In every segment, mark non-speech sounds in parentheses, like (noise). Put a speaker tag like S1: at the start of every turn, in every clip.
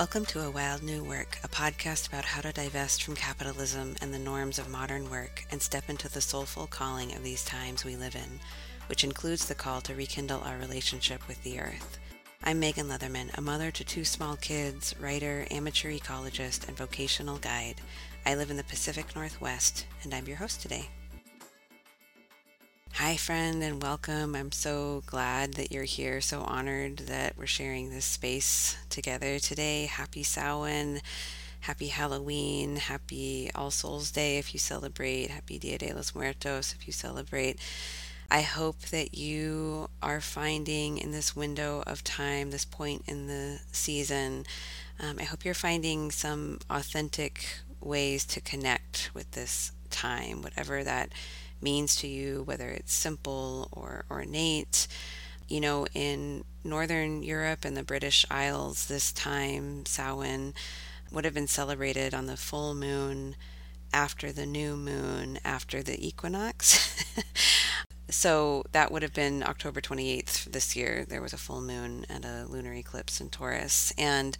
S1: Welcome to A Wild New Work, a podcast about how to divest from capitalism and the norms of modern work and step into the soulful calling of these times we live in, which includes the call to rekindle our relationship with the earth. I'm Megan Leatherman, a mother to two small kids, writer, amateur ecologist, and vocational guide. I live in the Pacific Northwest, and I'm your host today. Hi, friend, and welcome. I'm so glad that you're here. So honored that we're sharing this space together today. Happy Samhain. Happy Halloween. Happy All Souls Day if you celebrate. Happy Dia de los Muertos if you celebrate. I hope that you are finding in this window of time, this point in the season, um, I hope you're finding some authentic ways to connect with this time, whatever that means to you, whether it's simple or ornate. You know, in Northern Europe and the British Isles, this time, Samhain would have been celebrated on the full moon after the new moon after the equinox. (laughs) so that would have been October 28th this year. There was a full moon and a lunar eclipse in Taurus. And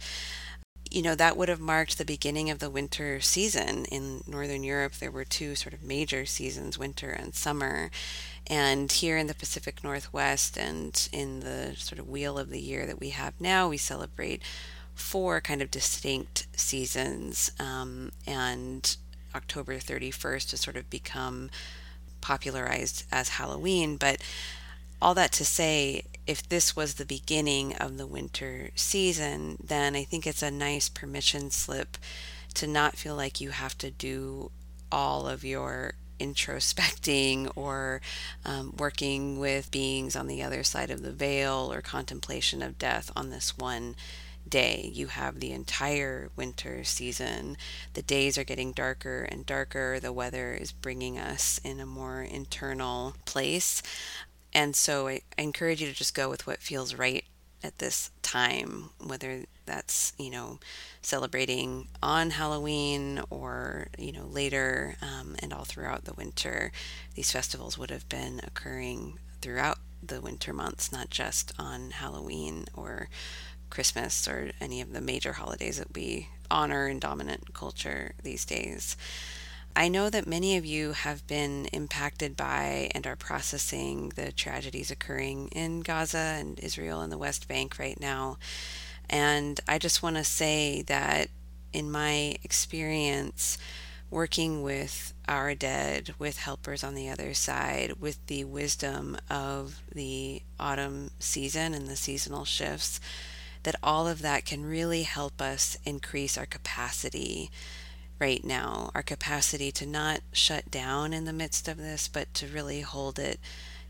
S1: you know, that would have marked the beginning of the winter season. In Northern Europe, there were two sort of major seasons, winter and summer. And here in the Pacific Northwest and in the sort of wheel of the year that we have now, we celebrate four kind of distinct seasons. Um, and October 31st has sort of become popularized as Halloween. But all that to say, if this was the beginning of the winter season, then I think it's a nice permission slip to not feel like you have to do all of your introspecting or um, working with beings on the other side of the veil or contemplation of death on this one day. You have the entire winter season. The days are getting darker and darker. The weather is bringing us in a more internal place. And so I, I encourage you to just go with what feels right at this time, whether that's, you know, celebrating on Halloween or, you know, later um, and all throughout the winter. These festivals would have been occurring throughout the winter months, not just on Halloween or Christmas or any of the major holidays that we honor in dominant culture these days. I know that many of you have been impacted by and are processing the tragedies occurring in Gaza and Israel and the West Bank right now. And I just want to say that in my experience, working with our dead, with helpers on the other side, with the wisdom of the autumn season and the seasonal shifts, that all of that can really help us increase our capacity right now, our capacity to not shut down in the midst of this, but to really hold it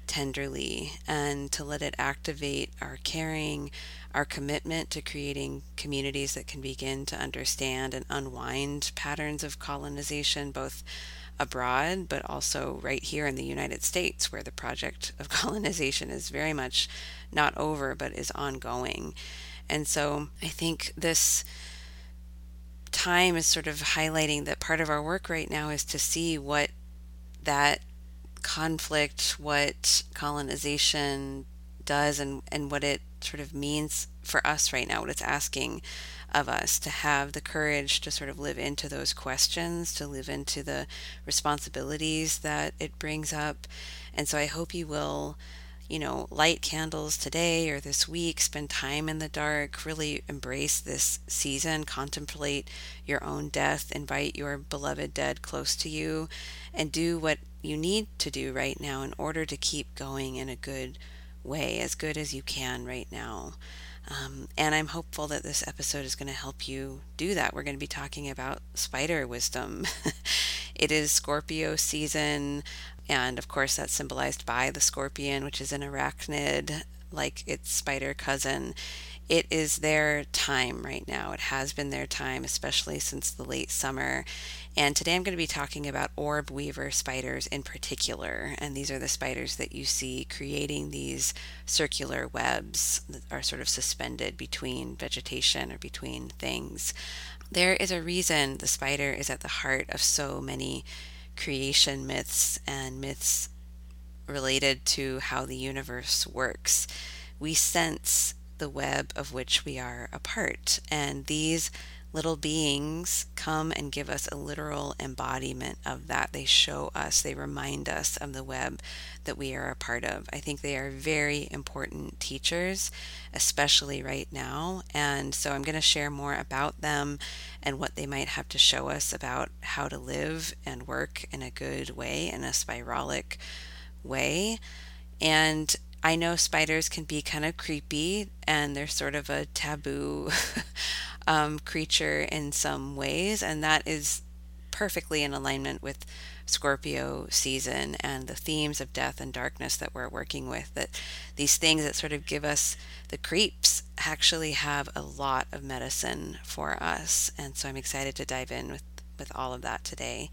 S1: tenderly and to let it activate our caring, our commitment to creating communities that can begin to understand and unwind patterns of colonization, both abroad, but also right here in the United States, where the project of (laughs) colonization is very much not over, but is ongoing. And so I think this time is sort of highlighting that part of our work right now is to see what that conflict, what colonization does, and, and what it sort of means for us right now, what it's asking of us to have the courage to sort of live into those questions, to live into the responsibilities that it brings up. And so I hope you will you know, light candles today or this week, spend time in the dark, really embrace this season, contemplate your own death, invite your beloved dead close to you, and do what you need to do right now in order to keep going in a good way, as good as you can right now. Um, and I'm hopeful that this episode is going to help you do that. We're going to be talking about spider wisdom. (laughs) it is Scorpio season. And of course, that's symbolized by the scorpion, which is an arachnid, like its spider cousin. It is their time right now. It has been their time, especially since the late summer. And today I'm going to be talking about orb weaver spiders in particular. And these are the spiders that you see creating these circular webs that are sort of suspended between vegetation or between things. There is a reason the spider is at the heart of so many creation myths and myths related to how the universe works. We sense the web of which we are a part. And these little beings come and give us a literal embodiment of that. They show us, they remind us of the web that we are a part of. I think they are very important teachers, especially right now. And so I'm going to share more about them and what they might have to show us about how to live and work in a good way, in a spiralic way. And I know spiders can be kind of creepy and they're sort of a taboo (laughs) um, creature in some ways, and that is perfectly in alignment with Scorpio season and the themes of death and darkness that we're working with. That these things that sort of give us the creeps actually have a lot of medicine for us. And so I'm excited to dive in with, with all of that today.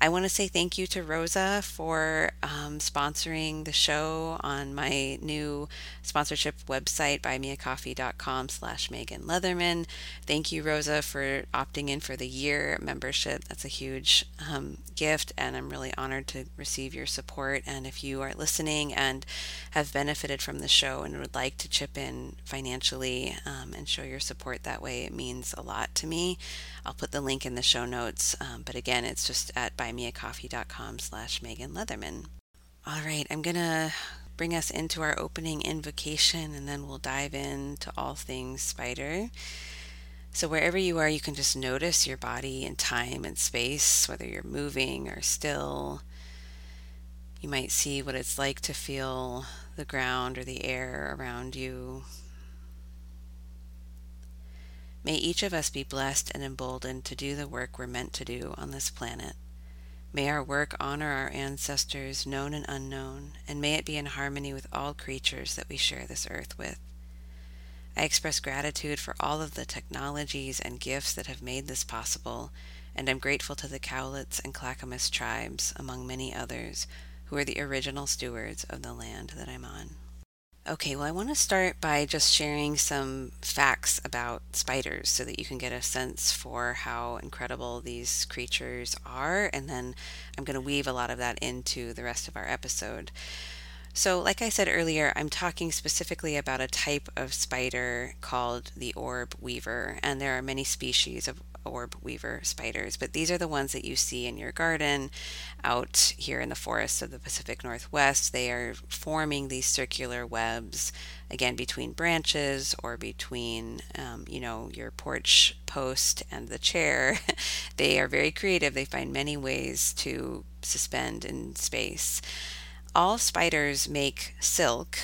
S1: I want to say thank you to Rosa for um, sponsoring the show on my new sponsorship website, buymeacoffee.com slash Megan Leatherman. Thank you, Rosa, for opting in for the year membership. That's a huge um, gift, and I'm really honored to receive your support. And if you are listening and have benefited from the show and would like to chip in financially um, and show your support that way, it means a lot to me. I'll put the link in the show notes. Um, but again, it's just at buymeacoffee.com slash Megan Leatherman. All right, I'm going to bring us into our opening invocation and then we'll dive into all things spider. So, wherever you are, you can just notice your body in time and space, whether you're moving or still. You might see what it's like to feel the ground or the air around you. May each of us be blessed and emboldened to do the work we're meant to do on this planet. May our work honor our ancestors, known and unknown, and may it be in harmony with all creatures that we share this earth with. I express gratitude for all of the technologies and gifts that have made this possible, and I'm grateful to the Cowlitz and Clackamas tribes, among many others, who are the original stewards of the land that I'm on. Okay, well, I want to start by just sharing some facts about spiders so that you can get a sense for how incredible these creatures are, and then I'm going to weave a lot of that into the rest of our episode. So, like I said earlier, I'm talking specifically about a type of spider called the orb weaver, and there are many species of orb weaver spiders, but these are the ones that you see in your garden out here in the forests of the Pacific Northwest. They are forming these circular webs, again, between branches or between, um, you know, your porch post and the chair. (laughs) they are very creative. They find many ways to suspend in space. All spiders make silk,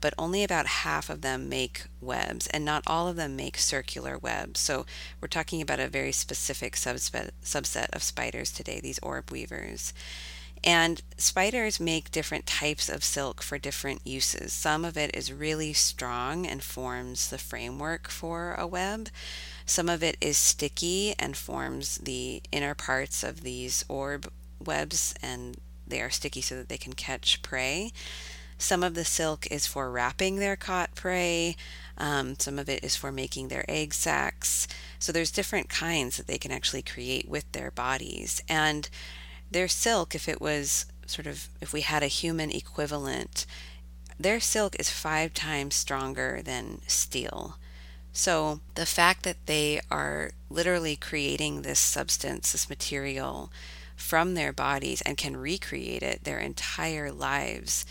S1: but only about half of them make webs, and not all of them make circular webs. So we're talking about a very specific subset, subset of spiders today, these orb weavers. And spiders make different types of silk for different uses. Some of it is really strong and forms the framework for a web. Some of it is sticky and forms the inner parts of these orb webs, and they are sticky so that they can catch prey. Some of the silk is for wrapping their caught prey. Um, some of it is for making their egg sacs. So there's different kinds that they can actually create with their bodies. And their silk, if it was sort of, if we had a human equivalent, their silk is five times stronger than steel. So the fact that they are literally creating this substance, this material from their bodies and can recreate it their entire lives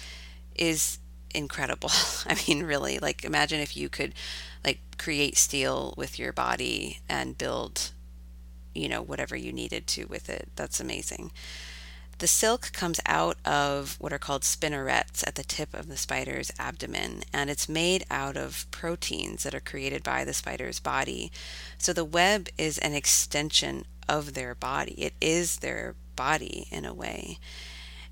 S1: is incredible. (laughs) I mean, really, like imagine if you could like create steel with your body and build, you know, whatever you needed to with it. That's amazing. The silk comes out of what are called spinnerets at the tip of the spider's abdomen, and it's made out of proteins that are created by the spider's body. So the web is an extension of their body, it is their body in a way.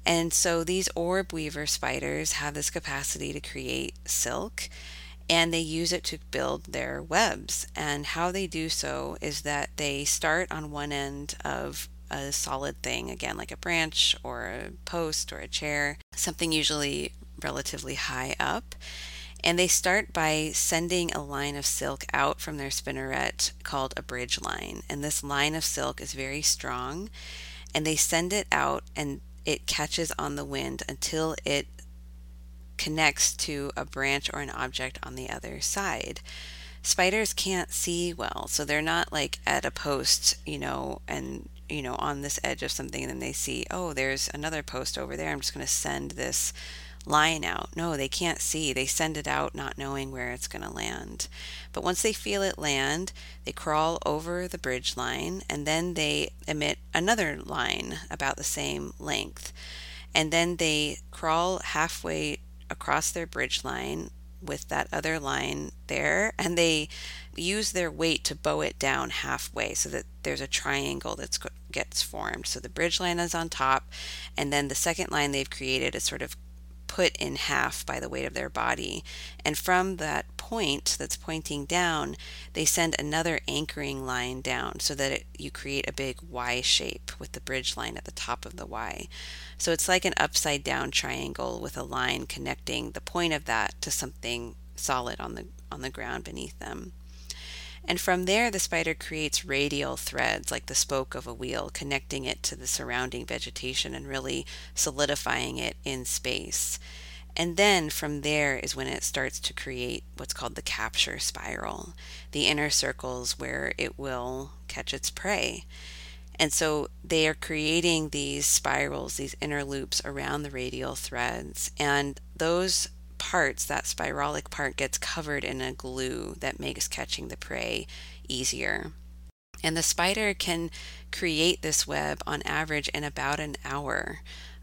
S1: And so these orb weaver spiders have this capacity to create silk and they use it to build their webs. And how they do so is that they start on one end of a solid thing, again, like a branch or a post or a chair, something usually relatively high up. And they start by sending a line of silk out from their spinneret called a bridge line. And this line of silk is very strong. And they send it out and it catches on the wind until it connects to a branch or an object on the other side. Spiders can't see well, so they're not like at a post, you know, and you know, on this edge of something, and then they see, oh, there's another post over there. I'm just going to send this line out. No, they can't see. They send it out not knowing where it's going to land. But once they feel it land, they crawl over the bridge line and then they emit another line about the same length. And then they crawl halfway across their bridge line with that other line there and they use their weight to bow it down halfway so that there's a triangle that gets formed. So the bridge line is on top and then the second line they've created is sort of put in half by the weight of their body. And from that point that's pointing down, they send another anchoring line down so that it, you create a big Y shape with the bridge line at the top of the Y. So it's like an upside down triangle with a line connecting the point of that to something solid on the on the ground beneath them. And from there, the spider creates radial threads like the spoke of a wheel, connecting it to the surrounding vegetation and really solidifying it in space. And then from there is when it starts to create what's called the capture spiral, the inner circles where it will catch its prey. And so they are creating these spirals, these inner loops around the radial threads. And those parts, that spiralic part gets covered in a glue that makes catching the prey easier. And the spider can create this web on average in about an hour,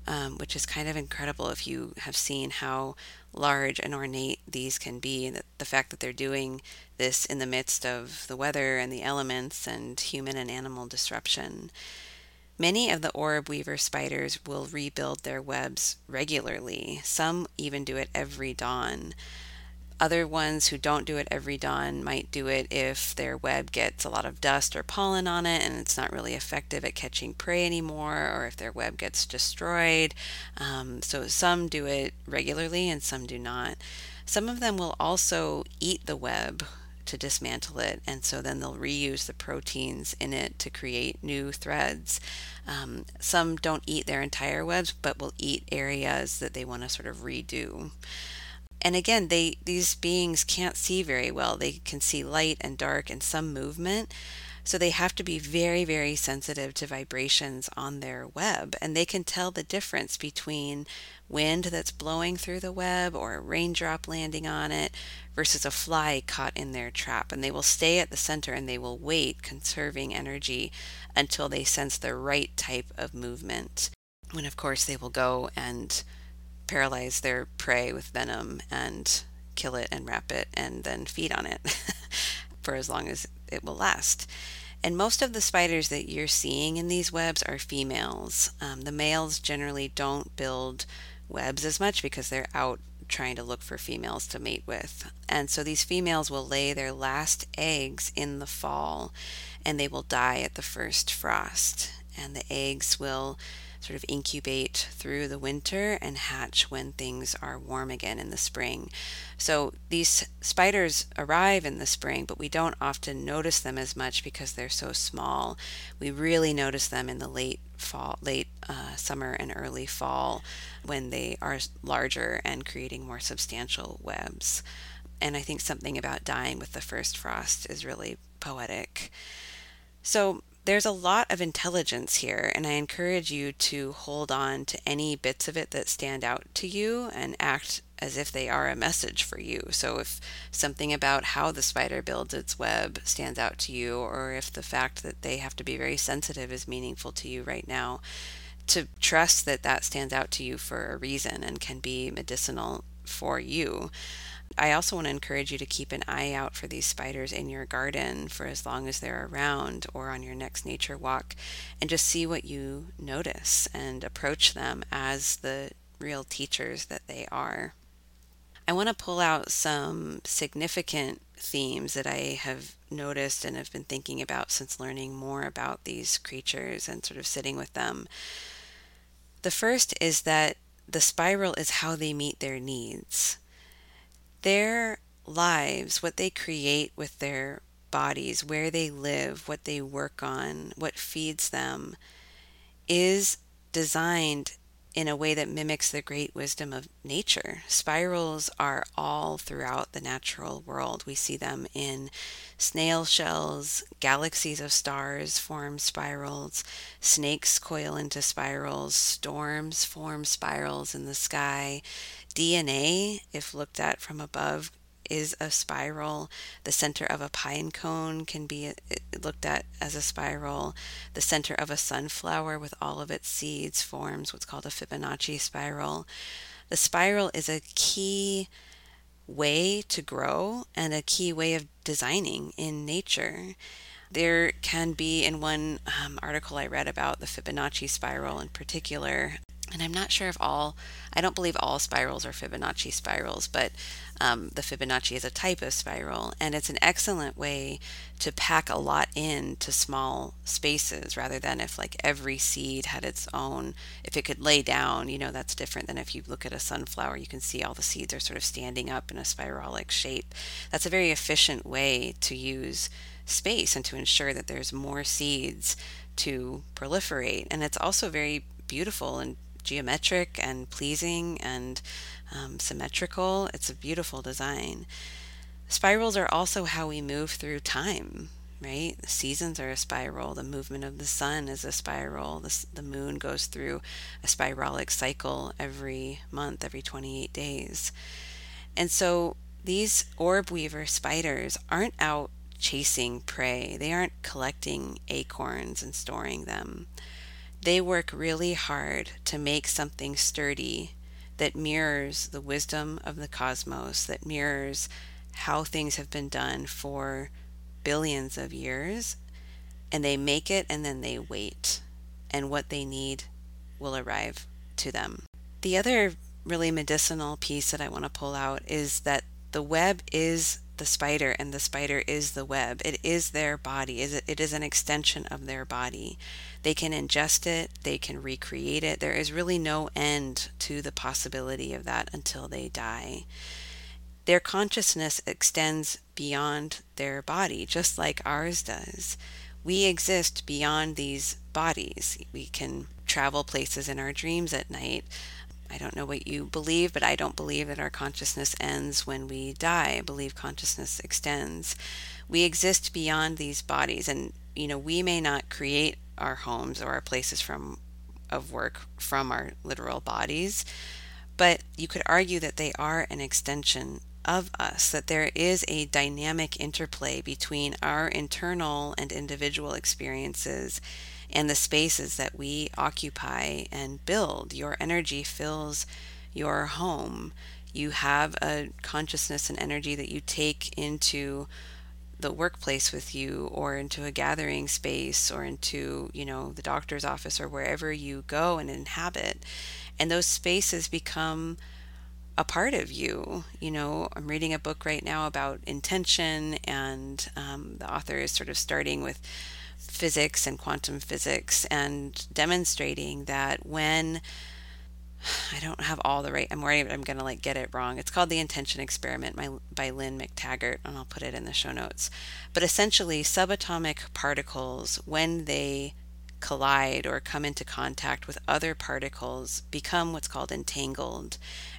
S1: um, which is kind of incredible if you have seen how large and ornate these can be, and the fact that they're doing this in the midst of the weather and the elements and human and animal disruption. Many of the orb weaver spiders will rebuild their webs regularly. Some even do it every dawn. Other ones who don't do it every dawn might do it if their web gets a lot of dust or pollen on it and it's not really effective at catching prey anymore, or if their web gets destroyed. Um, so some do it regularly and some do not. Some of them will also eat the web to dismantle it. And so then they'll reuse the proteins in it to create new threads. Um, some don't eat their entire webs, but will eat areas that they want to sort of redo. And again, they these beings can't see very well. They can see light and dark and some movement. So they have to be very, very sensitive to vibrations on their web. And they can tell the difference between wind that's blowing through the web or a raindrop landing on it versus a fly caught in their trap. And they will stay at the center and they will wait, conserving energy until they sense the right type of movement. When, of course, they will go and paralyze their prey with venom and kill it and wrap it and then feed on it (laughs) for as long as it will last. And most of the spiders that you're seeing in these webs are females. Um, the males generally don't build webs as much because they're out trying to look for females to mate with. And so these females will lay their last eggs in the fall and they will die at the first frost. And the eggs will sort of incubate through the winter and hatch when things are warm again in the spring. So these spiders arrive in the spring, but we don't often notice them as much because they're so small. We really notice them in the late fall, late uh, summer and early fall when they are larger and creating more substantial webs. And I think something about dying with the first frost is really poetic. So there's a lot of intelligence here, and I encourage you to hold on to any bits of it that stand out to you and act as if they are a message for you. So, if something about how the spider builds its web stands out to you, or if the fact that they have to be very sensitive is meaningful to you right now, to trust that that stands out to you for a reason and can be medicinal for you. I also want to encourage you to keep an eye out for these spiders in your garden for as long as they're around or on your next nature walk and just see what you notice and approach them as the real teachers that they are. I want to pull out some significant themes that I have noticed and have been thinking about since learning more about these creatures and sort of sitting with them. The first is that the spiral is how they meet their needs their lives, what they create with their bodies, where they live, what they work on, what feeds them, is designed in a way that mimics the great wisdom of nature. Spirals are all throughout the natural world. We see them in snail shells, galaxies of stars form spirals, snakes coil into spirals, storms form spirals in the sky. DNA, if looked at from above, is a spiral. The center of a pine cone can be uh, looked at as a spiral. The center of a sunflower with all of its seeds forms what's called a Fibonacci spiral. The spiral is a key way to grow and a key way of designing in nature. There can be, in one um, article I read about the Fibonacci spiral in particular, and I'm not sure if all, I don't believe all spirals are Fibonacci spirals, but um, the Fibonacci is a type of spiral, and it's an excellent way to pack a lot into small spaces rather than if like every seed had its own, if it could lay down, you know, that's different than if you look at a sunflower, you can see all the seeds are sort of standing up in a spiralic shape. That's a very efficient way to use space and to ensure that there's more seeds to proliferate. And it's also very beautiful and geometric and pleasing and um, symmetrical. It's a beautiful design. Spirals are also how we move through time, right? The seasons are a spiral. The movement of the sun is a spiral. The, the moon goes through a spiralic cycle every month, every 28 days. And so these orb weaver spiders aren't out chasing prey, they aren't collecting acorns and storing them. They work really hard to make something sturdy that mirrors the wisdom of the cosmos, that mirrors how things have been done for billions of years. And they make it and then they wait, and what they need will arrive to them. The other really medicinal piece that I want to pull out is that the web is the spider and the spider is the web. It is their body. It is an extension of their body. They can ingest it, they can recreate it. There is really no end to the possibility of that until they die. Their consciousness extends beyond their body, just like ours does. We exist beyond these bodies. We can travel places in our dreams at night. I don't know what you believe, but I don't believe that our consciousness ends when we die. I believe consciousness extends. We exist beyond these bodies, and you know, we may not create our homes or our places from of work from our literal bodies, but you could argue that they are an extension of us, that there is a dynamic interplay between our internal and individual experiences and the spaces that we occupy and build. Your energy fills your home. You have a consciousness and energy that you take into the workplace with you or into a gathering space or into, you know, the doctor's office or wherever you go and inhabit. And those spaces become a part of you. You know, I'm reading a book right now about intention, and um, the author is sort of starting with physics and quantum physics and demonstrating that when (sighs) I don't have all the right. I'm worried I'm going to like get it wrong. It's called The Intention Experiment by, by Lynne McTaggart, and I'll put it in the show notes. But essentially, subatomic particles, when they collide or come into contact with other particles, become what's called entangled,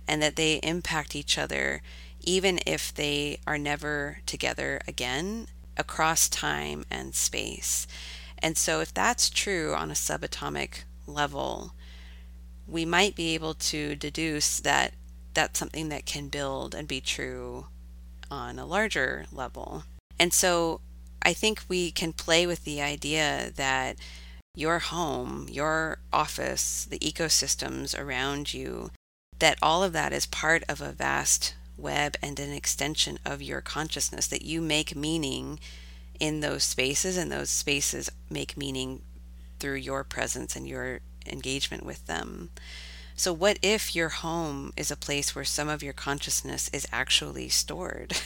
S1: and that they impact each other even if they are never together again across time and space. And so, if that's true on a subatomic level, we might be able to deduce that that's something that can build and be true on a larger level. And so, I think we can play with the idea that your home, your office, the ecosystems around you, that all of that is part of a vast web and an extension of your consciousness, that you make meaning in those spaces, and those spaces make meaning through your presence and your engagement with them. So, what if your home is a place where some of your consciousness is actually stored?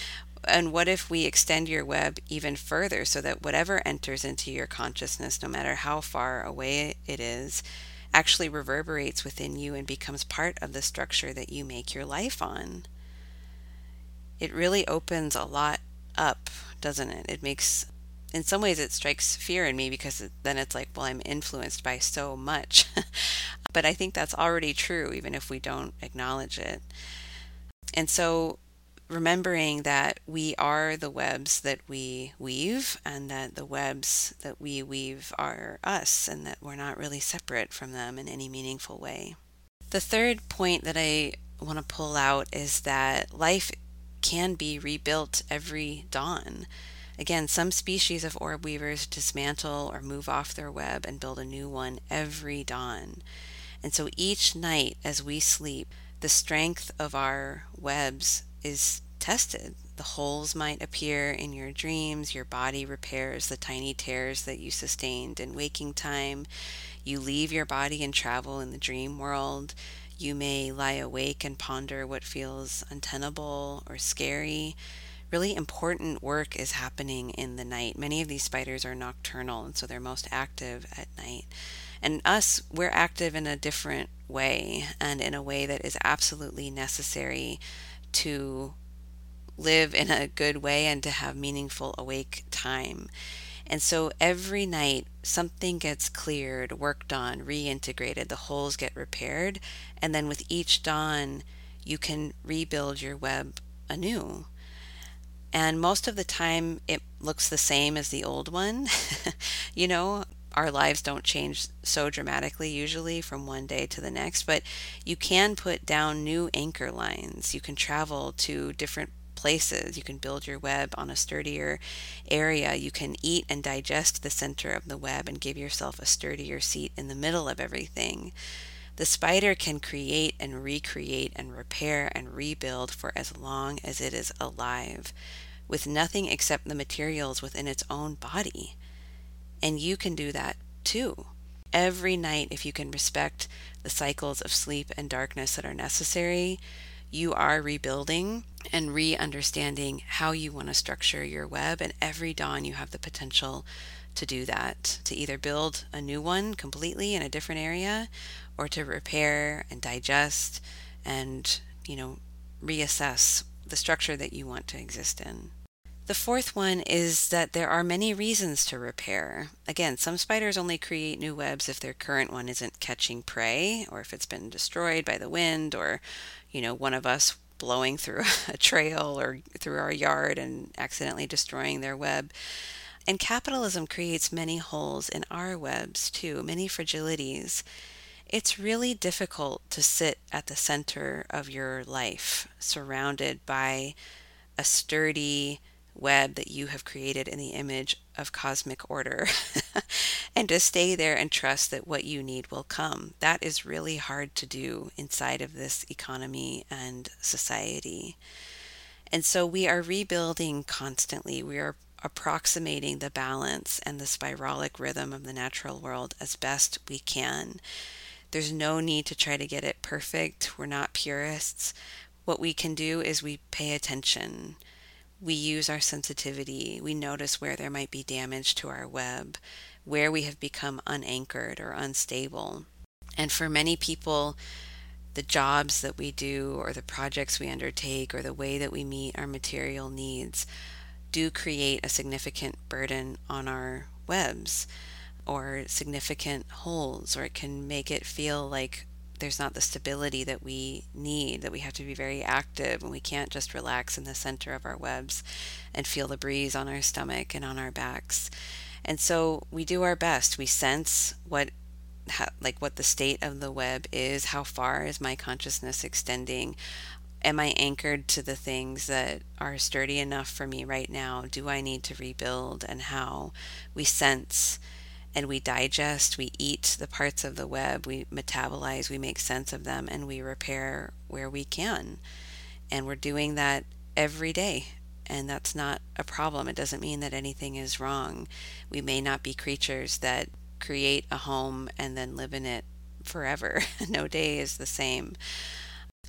S1: (laughs) and what if we extend your web even further so that whatever enters into your consciousness, no matter how far away it is, actually reverberates within you and becomes part of the structure that you make your life on? It really opens a lot up, doesn't it? It makes, in some ways, it strikes fear in me because then it's like, well, I'm influenced by so much. (laughs) but I think that's already true, even if we don't acknowledge it. And so, remembering that we are the webs that we weave, and that the webs that we weave are us, and that we're not really separate from them in any meaningful way. The third point that I want to pull out is that life can be rebuilt every dawn. Again, some species of orb weavers dismantle or move off their web and build a new one every dawn. And so each night as we sleep, the strength of our webs is tested. The holes might appear in your dreams, your body repairs the tiny tears that you sustained in waking time. You leave your body and travel in the dream world. You may lie awake and ponder what feels untenable or scary really important work is happening in the night. Many of these spiders are nocturnal, and so they're most active at night. And us, we're active in a different way, and in a way that is absolutely necessary to live in a good way and to have meaningful awake time. And so every night, something gets cleared, worked on, reintegrated, the holes get repaired, and then with each dawn, you can rebuild your web anew and most of the time it looks the same as the old one. (laughs) you know, our lives don't change so dramatically usually from one day to the next, but you can put down new anchor lines. You can travel to different places. You can build your web on a sturdier area. You can eat and digest the center of the web and give yourself a sturdier seat in the middle of everything. The spider can create and recreate and repair and rebuild for as long as it is alive with nothing except the materials within its own body. And you can do that too. Every night, if you can respect the cycles of sleep and darkness that are necessary, you are rebuilding and re understanding how you want to structure your web. And every dawn, you have the potential to do that to either build a new one completely in a different area or to repair and digest and, you know, reassess the structure that you want to exist in. The fourth one is that there are many reasons to repair. Again, some spiders only create new webs if their current one isn't catching prey or if it's been destroyed by the wind or, you know, one of us blowing through (laughs) a trail or through our yard and accidentally destroying their web. And capitalism creates many holes in our webs too, many fragilities. It's really difficult to sit at the center of your life, surrounded by a sturdy, web that you have created in the image of cosmic order (laughs) and to stay there and trust that what you need will come. That is really hard to do inside of this economy and society. And so we are rebuilding constantly. We are approximating the balance and the spiralic rhythm of the natural world as best we can. There's no need to try to get it perfect. We're not purists. What we can do is we pay attention we use our sensitivity, we notice where there might be damage to our web, where we have become unanchored or unstable. And for many people, the jobs that we do or the projects we undertake or the way that we meet our material needs do create a significant burden on our webs or significant holes, or it can make it feel like there's not the stability that we need, that we have to be very active and we can't just relax in the center of our webs and feel the breeze on our stomach and on our backs. And so we do our best. We sense what like what the state of the web is, how far is my consciousness extending? Am I anchored to the things that are sturdy enough for me right now? Do I need to rebuild? And how we sense and we digest, we eat the parts of the web, we metabolize, we make sense of them, and we repair where we can. And we're doing that every day. And that's not a problem. It doesn't mean that anything is wrong. We may not be creatures that create a home and then live in it forever. (laughs) no day is the same.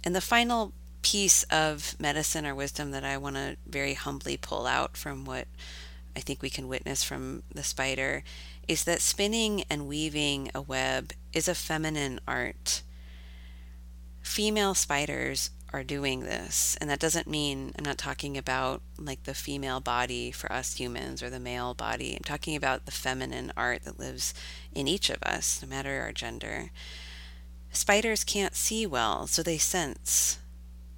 S1: And the final piece of medicine or wisdom that I want to very humbly pull out from what I think we can witness from the spider is that spinning and weaving a web is a feminine art. Female spiders are doing this, and that doesn't mean I'm not talking about like the female body for us humans or the male body. I'm talking about the feminine art that lives in each of us, no matter our gender. Spiders can't see well, so they sense.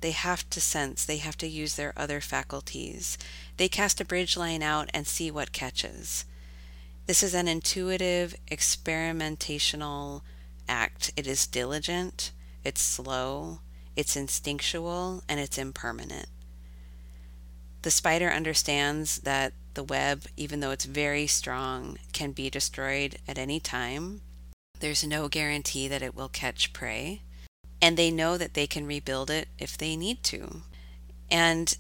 S1: They have to sense, they have to use their other faculties. They cast a bridge line out and see what catches. This is an intuitive, experimentational act. It is diligent, it's slow, it's instinctual, and it's impermanent. The spider understands that the web, even though it's very strong, can be destroyed at any time. There's no guarantee that it will catch prey. And they know that they can rebuild it if they need to. And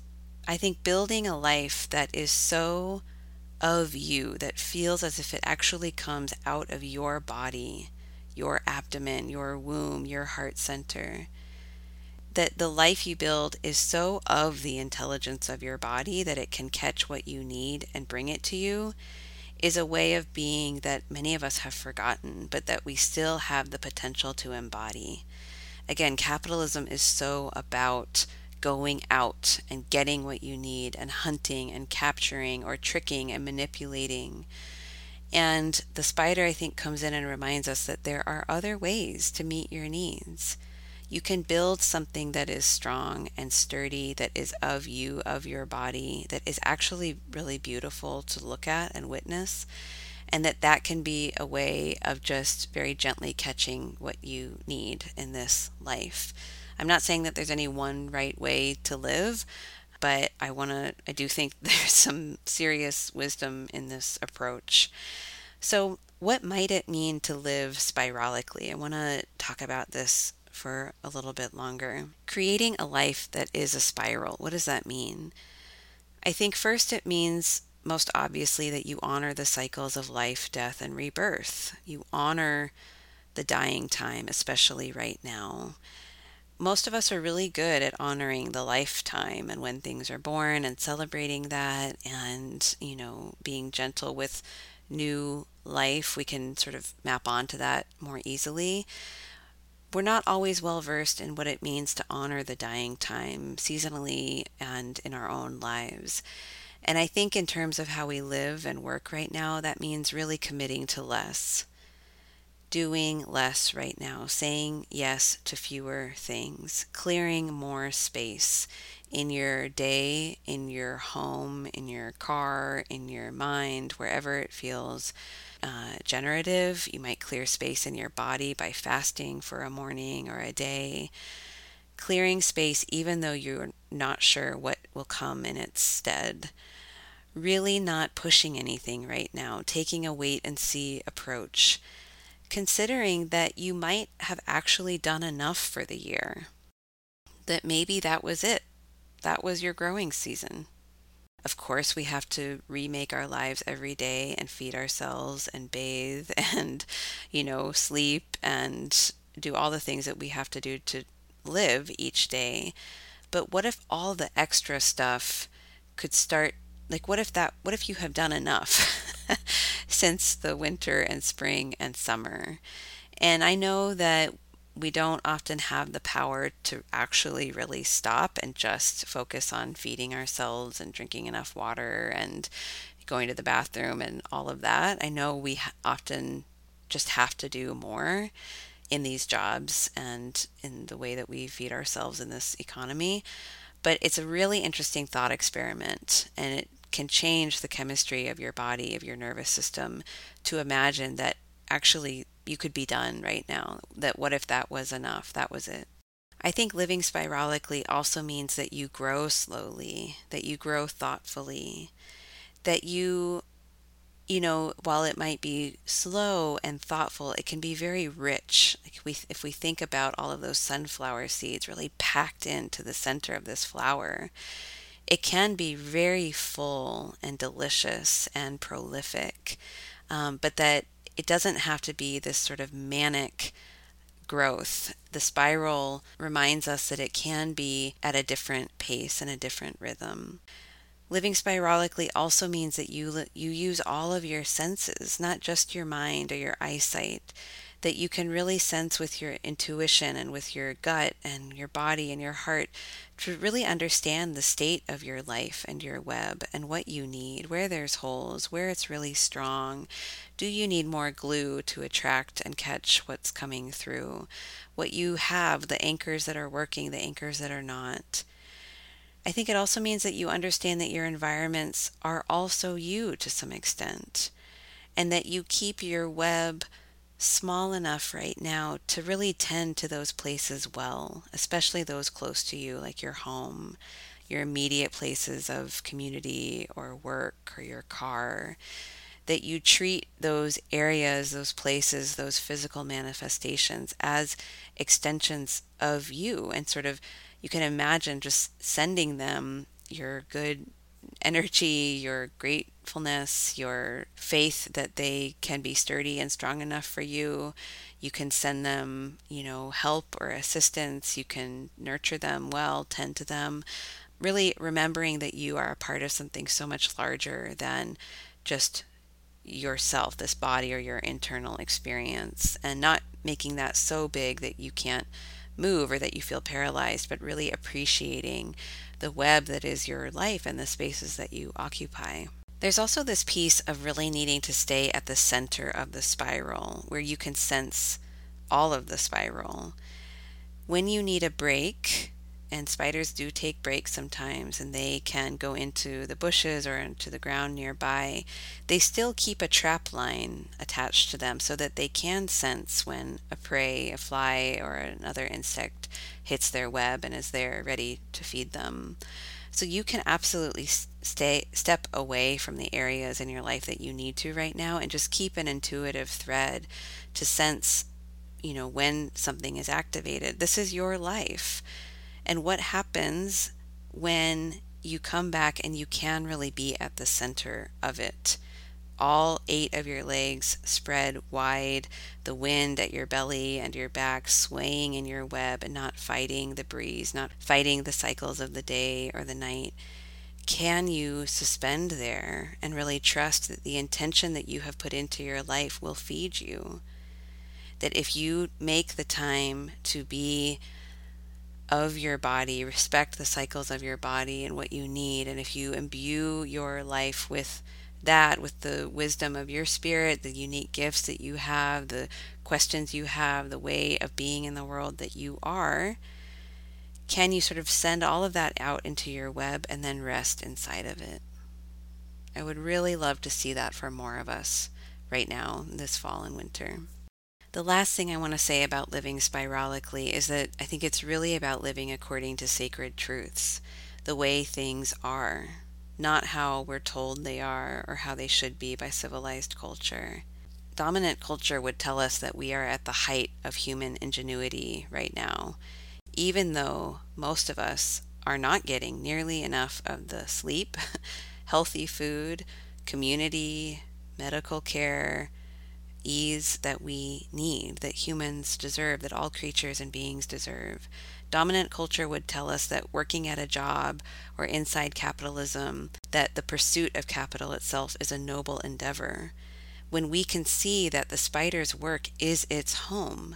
S1: I think building a life that is so of you, that feels as if it actually comes out of your body, your abdomen, your womb, your heart center, that the life you build is so of the intelligence of your body that it can catch what you need and bring it to you is a way of being that many of us have forgotten, but that we still have the potential to embody. Again, capitalism is so about going out and getting what you need and hunting and capturing or tricking and manipulating. And the spider, I think, comes in and reminds us that there are other ways to meet your needs. You can build something that is strong and sturdy, that is of you, of your body, that is actually really beautiful to look at and witness, and that that can be a way of just very gently catching what you need in this life. I'm not saying that there's any one right way to live, but I want to, I do think (laughs) there's some serious wisdom in this approach. So, what might it mean to live spiralically? I want to talk about this for a little bit longer. Creating a life that is a spiral, what does that mean? I think first it means most obviously that you honor the cycles of life, death, and rebirth. You honor the dying time, especially right now. Most of us are really good at honoring the lifetime and when things are born and celebrating that and, you know, being gentle with new life. We can sort of map onto that more easily we're not always well versed in what it means to honor the dying time seasonally and in our own lives. And I think, in terms of how we live and work right now, that means really committing to less, doing less right now, saying yes to fewer things, clearing more space in your day, in your home, in your car, in your mind, wherever it feels uh, generative. You might clear space in your body by fasting for a morning or a day. Clearing space, even though you're not sure what will come in its stead. Really not pushing anything right now, taking a wait and see approach. Considering that you might have actually done enough for the year. That maybe that was it. That was your growing season. Of course, we have to remake our lives every day and feed ourselves and bathe (laughs) and, you know, sleep and do all the things that we have to do to live each day. But what if all the extra stuff could start? Like, what if that, what if you have done enough (laughs) since the winter and spring and summer? And I know that we don't often have the power to actually really stop and just focus on feeding ourselves and drinking enough water and going to the bathroom and all of that. I know we often just have to do more in these jobs and in the way that we feed ourselves in this economy. But it's a really interesting thought experiment and it can change the chemistry of your body, of your nervous system, to imagine that actually you could be done right now. That what if that was enough? That was it. I think living spiralically also means that you grow slowly, that you grow thoughtfully, that you, you know, while it might be slow and thoughtful, it can be very rich. Like we, if we think about all of those sunflower seeds really packed into the center of this flower, it can be very full and delicious and prolific. Um, but that it doesn't have to be this sort of manic growth. The spiral reminds us that it can be at a different pace and a different rhythm. Living spiralically also means that you you use all of your senses, not just your mind or your eyesight. that you can really sense with your intuition and with your gut and your body and your heart to really understand the state of your life and your web and what you need, where there's holes, where it's really strong. Do you need more glue to attract and catch what's coming through? What you have, the anchors that are working, the anchors that are not. I think it also means that you understand that your environments are also you to some extent, and that you keep your web small enough right now to really tend to those places well, especially those close to you, like your home, your immediate places of community or work or your car. That you treat those areas, those places, those physical manifestations as extensions of you, and sort of you can imagine just sending them your good energy, your gratefulness, your faith that they can be sturdy and strong enough for you. You can send them, you know, help or assistance. You can nurture them well, tend to them. Really remembering that you are a part of something so much larger than just yourself, this body or your internal experience, and not making that so big that you can't move or that you feel paralyzed, but really appreciating the web that is your life and the spaces that you occupy. There's also this piece of really needing to stay at the center of the spiral where you can sense all of the spiral. When you need a break, and spiders do take breaks sometimes and they can go into the bushes or into the ground nearby, they still keep a trap line attached to them so that they can sense when a prey, a fly, or another insect hits their web and is there ready to feed them. So you can absolutely stay step away from the areas in your life that you need to right now and just keep an intuitive thread to sense, you know, when something is activated. This is your life and what happens when you come back and you can really be at the center of it. All eight of your legs spread wide, the wind at your belly and your back swaying in your web and not fighting the breeze, not fighting the cycles of the day or the night. Can you suspend there and really trust that the intention that you have put into your life will feed you? That if you make the time to be of your body, respect the cycles of your body and what you need. And if you imbue your life with that, with the wisdom of your spirit, the unique gifts that you have, the questions you have, the way of being in the world that you are, can you sort of send all of that out into your web and then rest inside of it? I would really love to see that for more of us right now, this fall and winter. The last thing I want to say about living spiralically is that I think it's really about living according to sacred truths, the way things are, not how we're told they are or how they should be by civilized culture. Dominant culture would tell us that we are at the height of human ingenuity right now, even though most of us are not getting nearly enough of the sleep, (laughs) healthy food, community, medical care, ease that we need, that humans deserve, that all creatures and beings deserve. Dominant culture would tell us that working at a job or inside capitalism, that the pursuit of capital itself is a noble endeavor. When we can see that the spider's work is its home,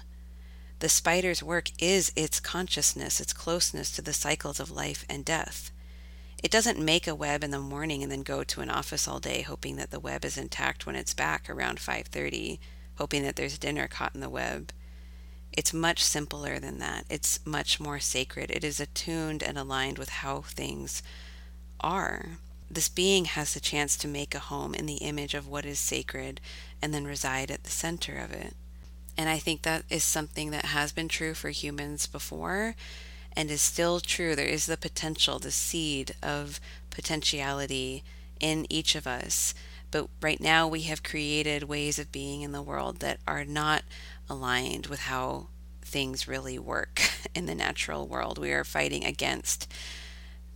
S1: the spider's work is its consciousness, its closeness to the cycles of life and death. It doesn't make a web in the morning and then go to an office all day hoping that the web is intact when it's back around 5:30, hoping that there's dinner caught in the web. It's much simpler than that. It's much more sacred. It is attuned and aligned with how things are. This being has the chance to make a home in the image of what is sacred and then reside at the center of it. And I think that is something that has been true for humans before and is still true. There is the potential, the seed of potentiality in each of us. But right now, we have created ways of being in the world that are not aligned with how things really work (laughs) in the natural world. We are fighting against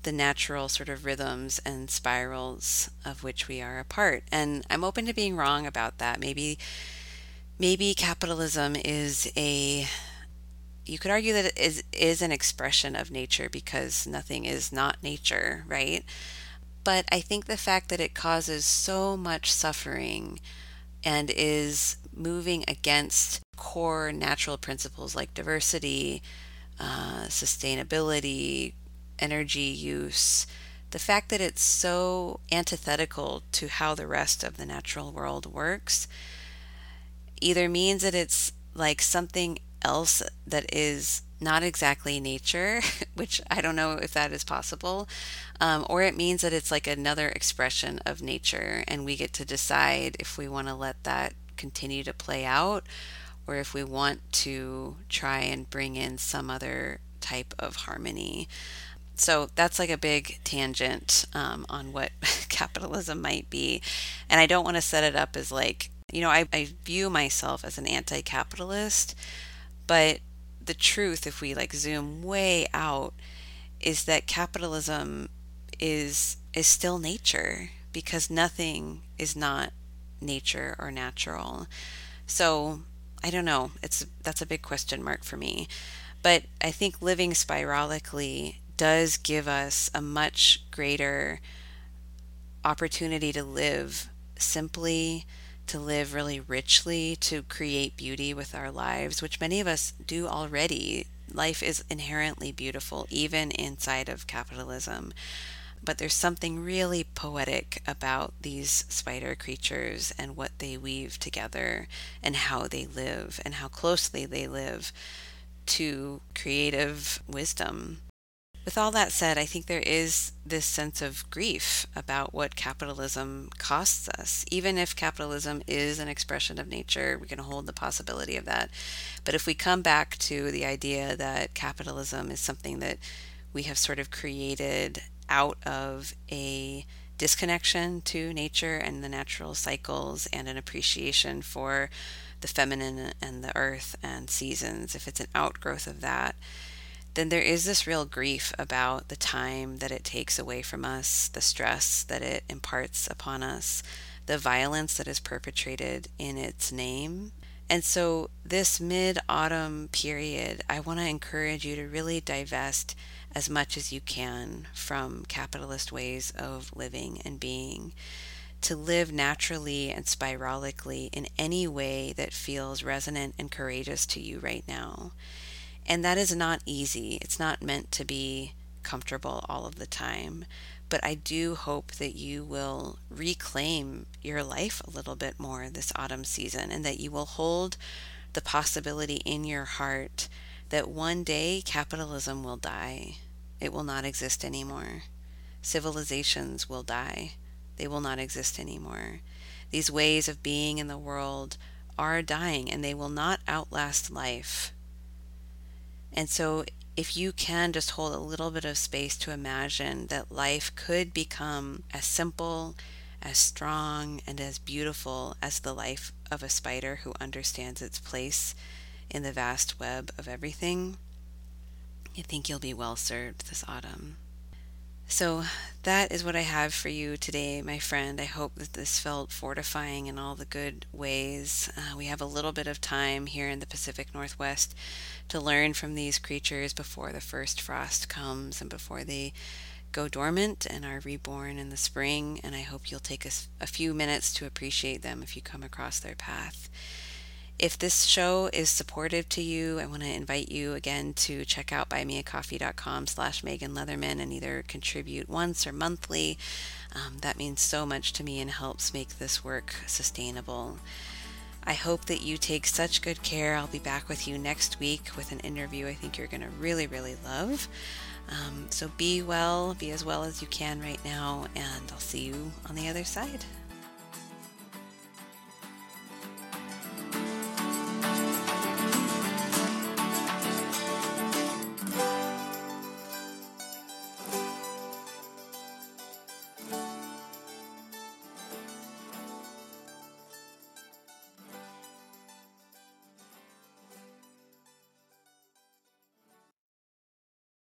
S1: the natural sort of rhythms and spirals of which we are a part. And I'm open to being wrong about that. Maybe maybe capitalism is a you could argue that it is, is an expression of nature because nothing is not nature, right? But I think the fact that it causes so much suffering and is moving against core natural principles like diversity, uh, sustainability, energy use, the fact that it's so antithetical to how the rest of the natural world works either means that it's like something else that is not exactly nature, (laughs) which I don't know if that is possible, um, or it means that it's like another expression of nature, and we get to decide if we want to let that continue to play out or if we want to try and bring in some other type of harmony. So that's like a big tangent um, on what (laughs) capitalism might be. And I don't want to set it up as like, you know, I, I view myself as an anti capitalist, but the truth, if we like zoom way out, is that capitalism is is still nature because nothing is not nature or natural. So I don't know. It's that's a big question mark for me. But I think living spiralically does give us a much greater opportunity to live simply, to live really richly, to create beauty with our lives, which many of us do already. Life is inherently beautiful, even inside of capitalism but there's something really poetic about these spider creatures and what they weave together and how they live and how closely they live to creative wisdom. With all that said, I think there is this sense of grief about what capitalism costs us. Even if capitalism is an expression of nature, we can hold the possibility of that. But if we come back to the idea that capitalism is something that we have sort of created out of a disconnection to nature and the natural cycles and an appreciation for the feminine and the earth and seasons, if it's an outgrowth of that, then there is this real grief about the time that it takes away from us, the stress that it imparts upon us, the violence that is perpetrated in its name. And so, this mid autumn period, I want to encourage you to really divest as much as you can from capitalist ways of living and being, to live naturally and spiralically in any way that feels resonant and courageous to you right now. And that is not easy. It's not meant to be comfortable all of the time. But I do hope that you will reclaim your life a little bit more this autumn season and that you will hold the possibility in your heart that one day capitalism will die it will not exist anymore. Civilizations will die. They will not exist anymore. These ways of being in the world are dying and they will not outlast life. And so, if you can just hold a little bit of space to imagine that life could become as simple, as strong, and as beautiful as the life of a spider who understands its place in the vast web of everything, I think you'll be well served this autumn. So, that is what I have for you today, my friend. I hope that this felt fortifying in all the good ways. Uh, we have a little bit of time here in the Pacific Northwest to learn from these creatures before the first frost comes and before they go dormant and are reborn in the spring. And I hope you'll take a, a few minutes to appreciate them if you come across their path. If this show is supportive to you, I want to invite you again to check out buymeacoffee.com slash Megan Leatherman and either contribute once or monthly. Um, that means so much to me and helps make this work sustainable. I hope that you take such good care. I'll be back with you next week with an interview I think you're going to really, really love. Um, so be well, be as well as you can right now, and I'll see you on the other side.